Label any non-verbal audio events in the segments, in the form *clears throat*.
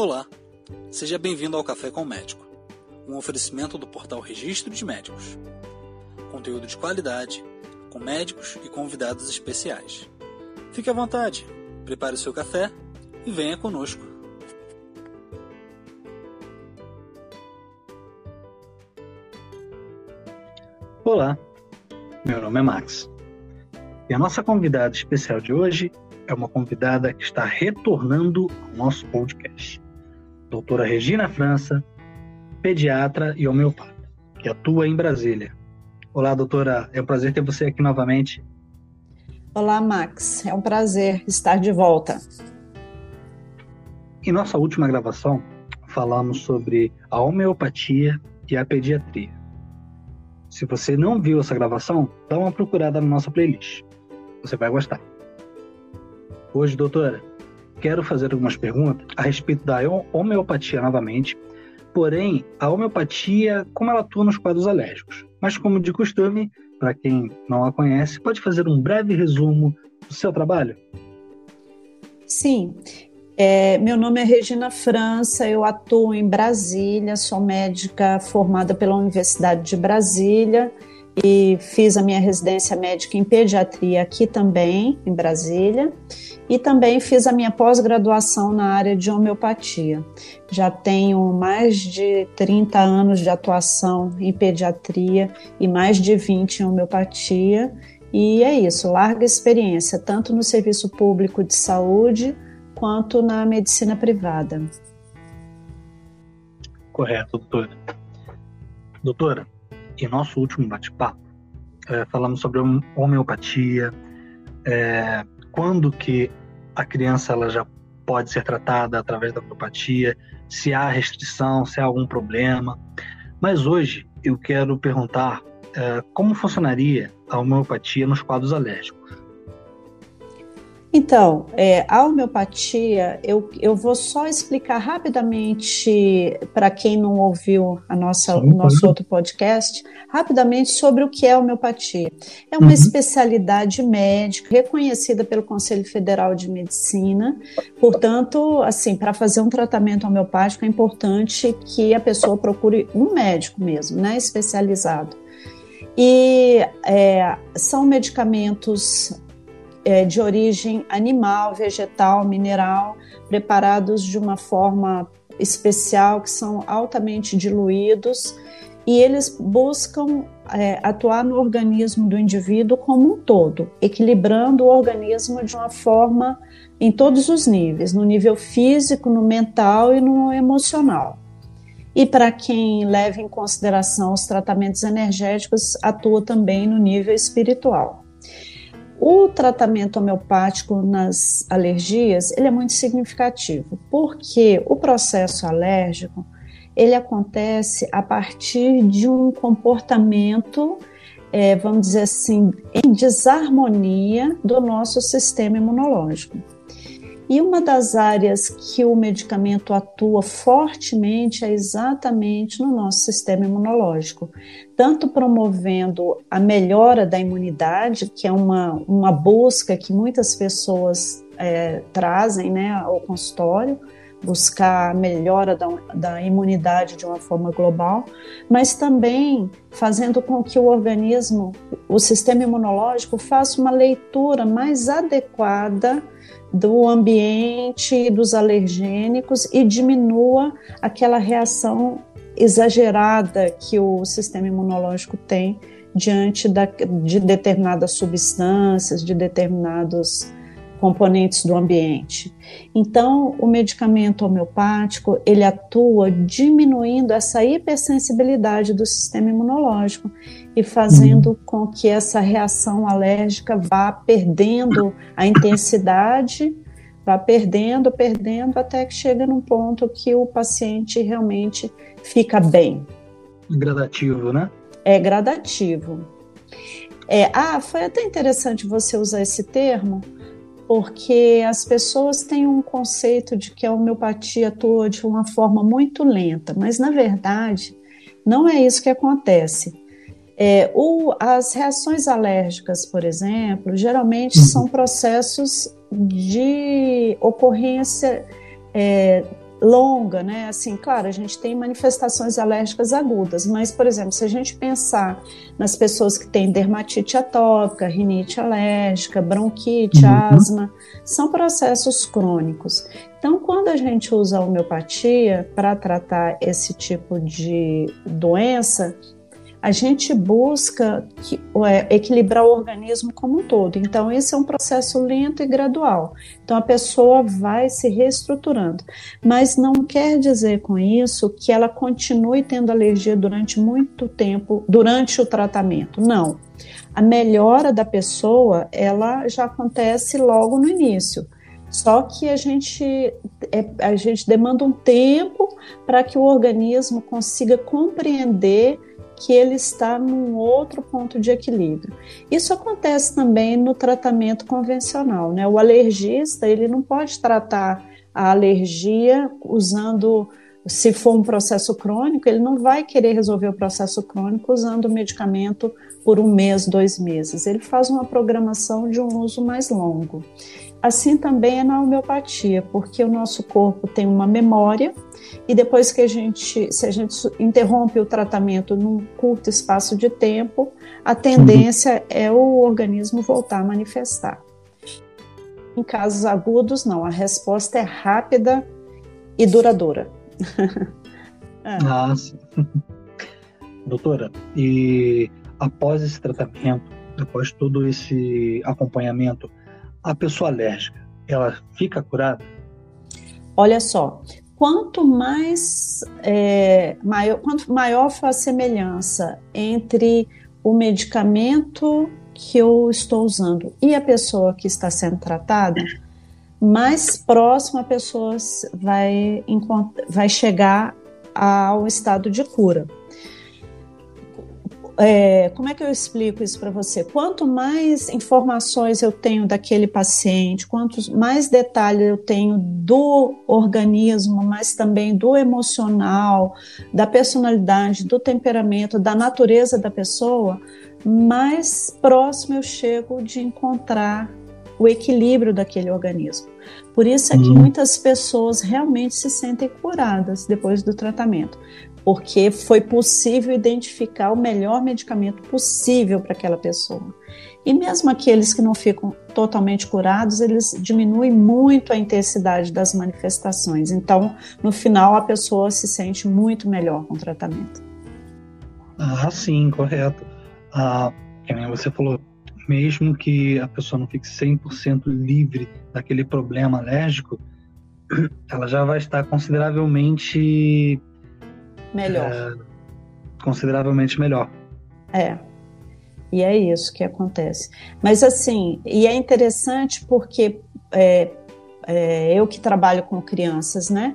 Olá, seja bem-vindo ao Café com o Médico, um oferecimento do portal Registro de Médicos. Conteúdo de qualidade, com médicos e convidados especiais. Fique à vontade, prepare o seu café e venha conosco. Olá, meu nome é Max. E a nossa convidada especial de hoje é uma convidada que está retornando ao nosso podcast doutora Regina França, pediatra e homeopata, que atua em Brasília. Olá, doutora, é um prazer ter você aqui novamente. Olá, Max, é um prazer estar de volta. Em nossa última gravação, falamos sobre a homeopatia e a pediatria. Se você não viu essa gravação, dá uma procurada na nossa playlist. Você vai gostar. Hoje, doutora, quero fazer algumas perguntas a respeito da homeopatia novamente, porém, a homeopatia, como ela atua nos quadros alérgicos. Mas, como de costume, para quem não a conhece, pode fazer um breve resumo do seu trabalho? Sim. É, meu nome é Regina França, eu atuo em Brasília, sou médica formada pela Universidade de Brasília e fiz a minha residência médica em pediatria aqui também, em Brasília e também fiz a minha pós-graduação na área de homeopatia. Já tenho mais de 30 anos de atuação em pediatria e mais de 20 em homeopatia. E é isso, larga experiência, tanto no serviço público de saúde quanto na medicina privada. Correto, doutora. Doutora, em nosso último bate-papo, é, falamos sobre homeopatia, é, quando que a criança ela já pode ser tratada através da homeopatia, se há restrição, se há algum problema. Mas hoje eu quero perguntar uh, como funcionaria a homeopatia nos quadros alérgicos. Então, é, a homeopatia, eu, eu vou só explicar rapidamente para quem não ouviu a nossa, o nosso outro podcast, rapidamente sobre o que é a homeopatia. É uma uhum. especialidade médica reconhecida pelo Conselho Federal de Medicina, portanto, assim, para fazer um tratamento homeopático é importante que a pessoa procure um médico mesmo, né, especializado. E é, são medicamentos é, de origem animal, vegetal, mineral, preparados de uma forma especial, que são altamente diluídos, e eles buscam é, atuar no organismo do indivíduo como um todo, equilibrando o organismo de uma forma em todos os níveis, no nível físico, no mental e no emocional. E para quem leva em consideração os tratamentos energéticos, atua também no nível espiritual. O tratamento homeopático nas alergias ele é muito significativo, porque o processo alérgico ele acontece a partir de um comportamento, é, vamos dizer assim, em desarmonia do nosso sistema imunológico. E uma das áreas que o medicamento atua fortemente é exatamente no nosso sistema imunológico, tanto promovendo a melhora da imunidade, que é uma, uma busca que muitas pessoas é, trazem né, ao consultório, buscar a melhora da, da, imunidade de uma forma global, mas também fazendo com que o organismo, o sistema imunológico, faça uma leitura mais adequada do ambiente e dos alergênicos e diminua aquela reação exagerada que o sistema imunológico tem diante da, de determinadas substâncias, de determinados componentes do ambiente. Então, o medicamento homeopático, ele atua diminuindo essa hipersensibilidade do sistema imunológico e fazendo uhum. com que essa reação alérgica vá perdendo a intensidade, vá perdendo, perdendo, até que chega num ponto que o paciente realmente fica bem. Gradativo, né? É gradativo. É, ah, foi até interessante você usar esse termo, porque as pessoas têm um conceito de que a homeopatia atua de uma forma muito lenta, mas na verdade não é isso que acontece. É, o, as reações alérgicas, por exemplo, geralmente uhum. são processos de ocorrência é, longa, né? Assim, claro, a gente tem manifestações alérgicas agudas, mas, por exemplo, se a gente pensar nas pessoas que têm dermatite atópica, rinite alérgica, bronquite, uhum. asma, são processos crônicos. Então, quando a gente usa a homeopatia para tratar esse tipo de doença, a gente busca que, é, equilibrar o organismo como um todo. Então, esse é um processo lento e gradual. Então, a pessoa vai se reestruturando. Mas não quer dizer com isso que ela continue tendo alergia durante muito tempo, durante o tratamento. Não. A melhora da pessoa, ela já acontece logo no início. Só que a gente, é, a gente demanda um tempo para que o organismo consiga compreender que ele está num outro ponto de equilíbrio. Isso acontece também no tratamento convencional, né? O alergista, ele não pode tratar a alergia usando se for um processo crônico, ele não vai querer resolver o processo crônico usando o medicamento por um mês, dois meses. Ele faz uma programação de um uso mais longo. Assim também é na homeopatia, porque o nosso corpo tem uma memória e depois que a gente, se a gente interrompe o tratamento num curto espaço de tempo, a tendência é o organismo voltar a manifestar. Em casos agudos, não, a resposta é rápida e duradoura. é. *laughs* Ah, sim. *laughs* Doutora, e após esse tratamento, após todo esse acompanhamento, a pessoa alérgica, ela fica curada? Olha só, quanto mais é, maior, quanto maior for a semelhança entre o medicamento que eu estou usando e a pessoa que está sendo tratada, mais próxima a pessoa vai, vai chegar ao estado de cura é, como é que eu explico isso para você? Quanto mais informações eu tenho daquele paciente, quantos mais detalhes eu tenho do organismo, mas também do emocional, da personalidade, do temperamento, da natureza da pessoa, mais próximo eu chego de encontrar o equilíbrio daquele organismo. Por isso é que uhum. muitas pessoas realmente se sentem curadas depois do tratamento, porque foi possível identificar o melhor medicamento possível para aquela pessoa. E mesmo aqueles que não ficam totalmente curados, eles diminuem muito a intensidade das manifestações. Então, no final, a pessoa se sente muito melhor com o tratamento. Ah, sim, correto. Ah, você falou, mesmo que a pessoa não fique 100% livre daquele problema alérgico, *clears throat* ela já vai estar consideravelmente melhor. É, consideravelmente melhor. É. E é isso que acontece. Mas assim, e é interessante porque é, é, eu que trabalho com crianças, né?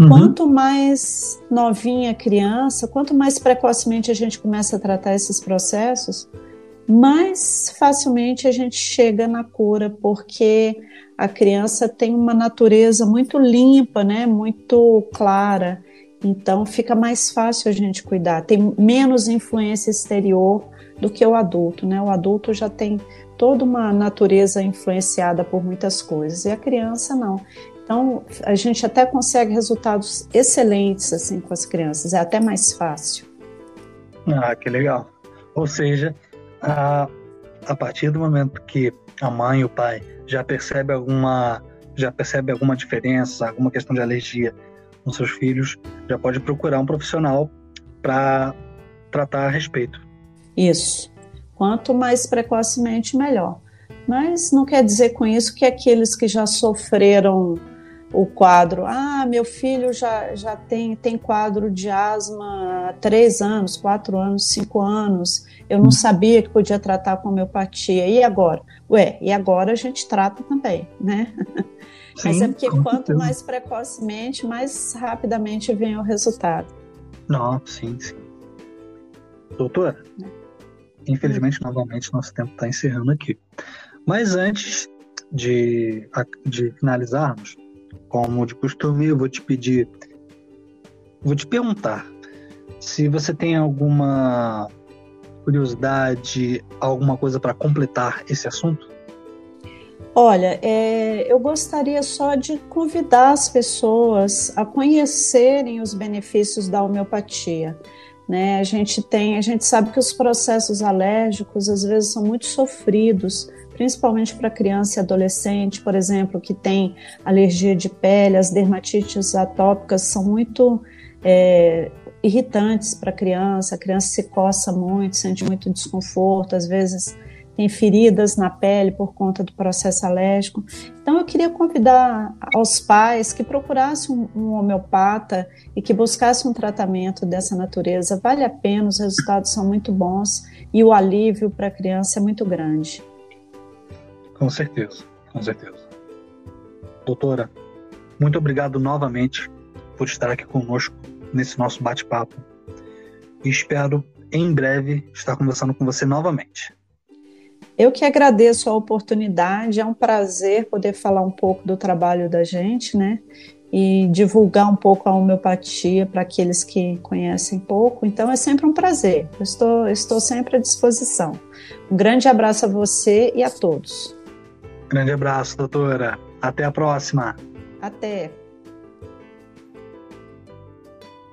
Uhum. Quanto mais novinha a criança, quanto mais precocemente a gente começa a tratar esses processos, mais facilmente a gente chega na cura, porque a criança tem uma natureza muito limpa, né? Muito clara. Então fica mais fácil a gente cuidar, tem menos influência exterior do que o adulto, né? O adulto já tem toda uma natureza influenciada por muitas coisas e a criança não. Então a gente até consegue resultados excelentes assim com as crianças, é até mais fácil. Ah, que legal. Ou seja, a, a partir do momento que a mãe e o pai já percebe alguma já percebe alguma diferença, alguma questão de alergia com seus filhos, já pode procurar um profissional para tratar a respeito. Isso. Quanto mais precocemente, melhor. Mas não quer dizer com isso que aqueles que já sofreram o quadro, ah, meu filho já, já tem, tem quadro de asma há três anos, quatro anos, cinco anos, eu não sabia que podia tratar com homeopatia, e agora? Ué, e agora a gente trata também, né? *laughs* Sim, Mas é porque quanto certeza. mais precocemente, mais rapidamente vem o resultado. Não, sim, sim. Doutora, é. infelizmente, hum. novamente, nosso tempo está encerrando aqui. Mas antes de, de finalizarmos, como de costume, eu vou te pedir, vou te perguntar se você tem alguma curiosidade, alguma coisa para completar esse assunto. Olha, é, eu gostaria só de convidar as pessoas a conhecerem os benefícios da homeopatia. Né? A gente tem, a gente sabe que os processos alérgicos às vezes são muito sofridos, principalmente para criança e adolescente, por exemplo, que tem alergia de pele, as dermatites atópicas são muito é, irritantes para a criança, a criança se coça muito, sente muito desconforto, às vezes tem feridas na pele por conta do processo alérgico. Então, eu queria convidar aos pais que procurassem um, homeopata e que buscassem um tratamento dessa natureza. Vale a pena, os resultados são muito bons e o alívio para a criança é muito grande. Com certeza, com certeza. Doutora, muito obrigado novamente por estar aqui conosco nesse nosso bate-papo. E espero em breve estar conversando com você novamente. Eu que agradeço a oportunidade, é um prazer poder falar um pouco do trabalho da gente, né? E divulgar um pouco a homeopatia para aqueles que conhecem pouco. Então é sempre um prazer. Eu estou, estou sempre à disposição. Um grande abraço a você e a todos. Grande abraço, doutora. Até a próxima. Até.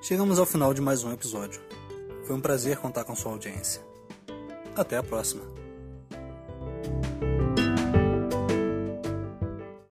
Chegamos ao final de mais um episódio. Foi um prazer contar com sua audiência. Até a próxima. Thank you.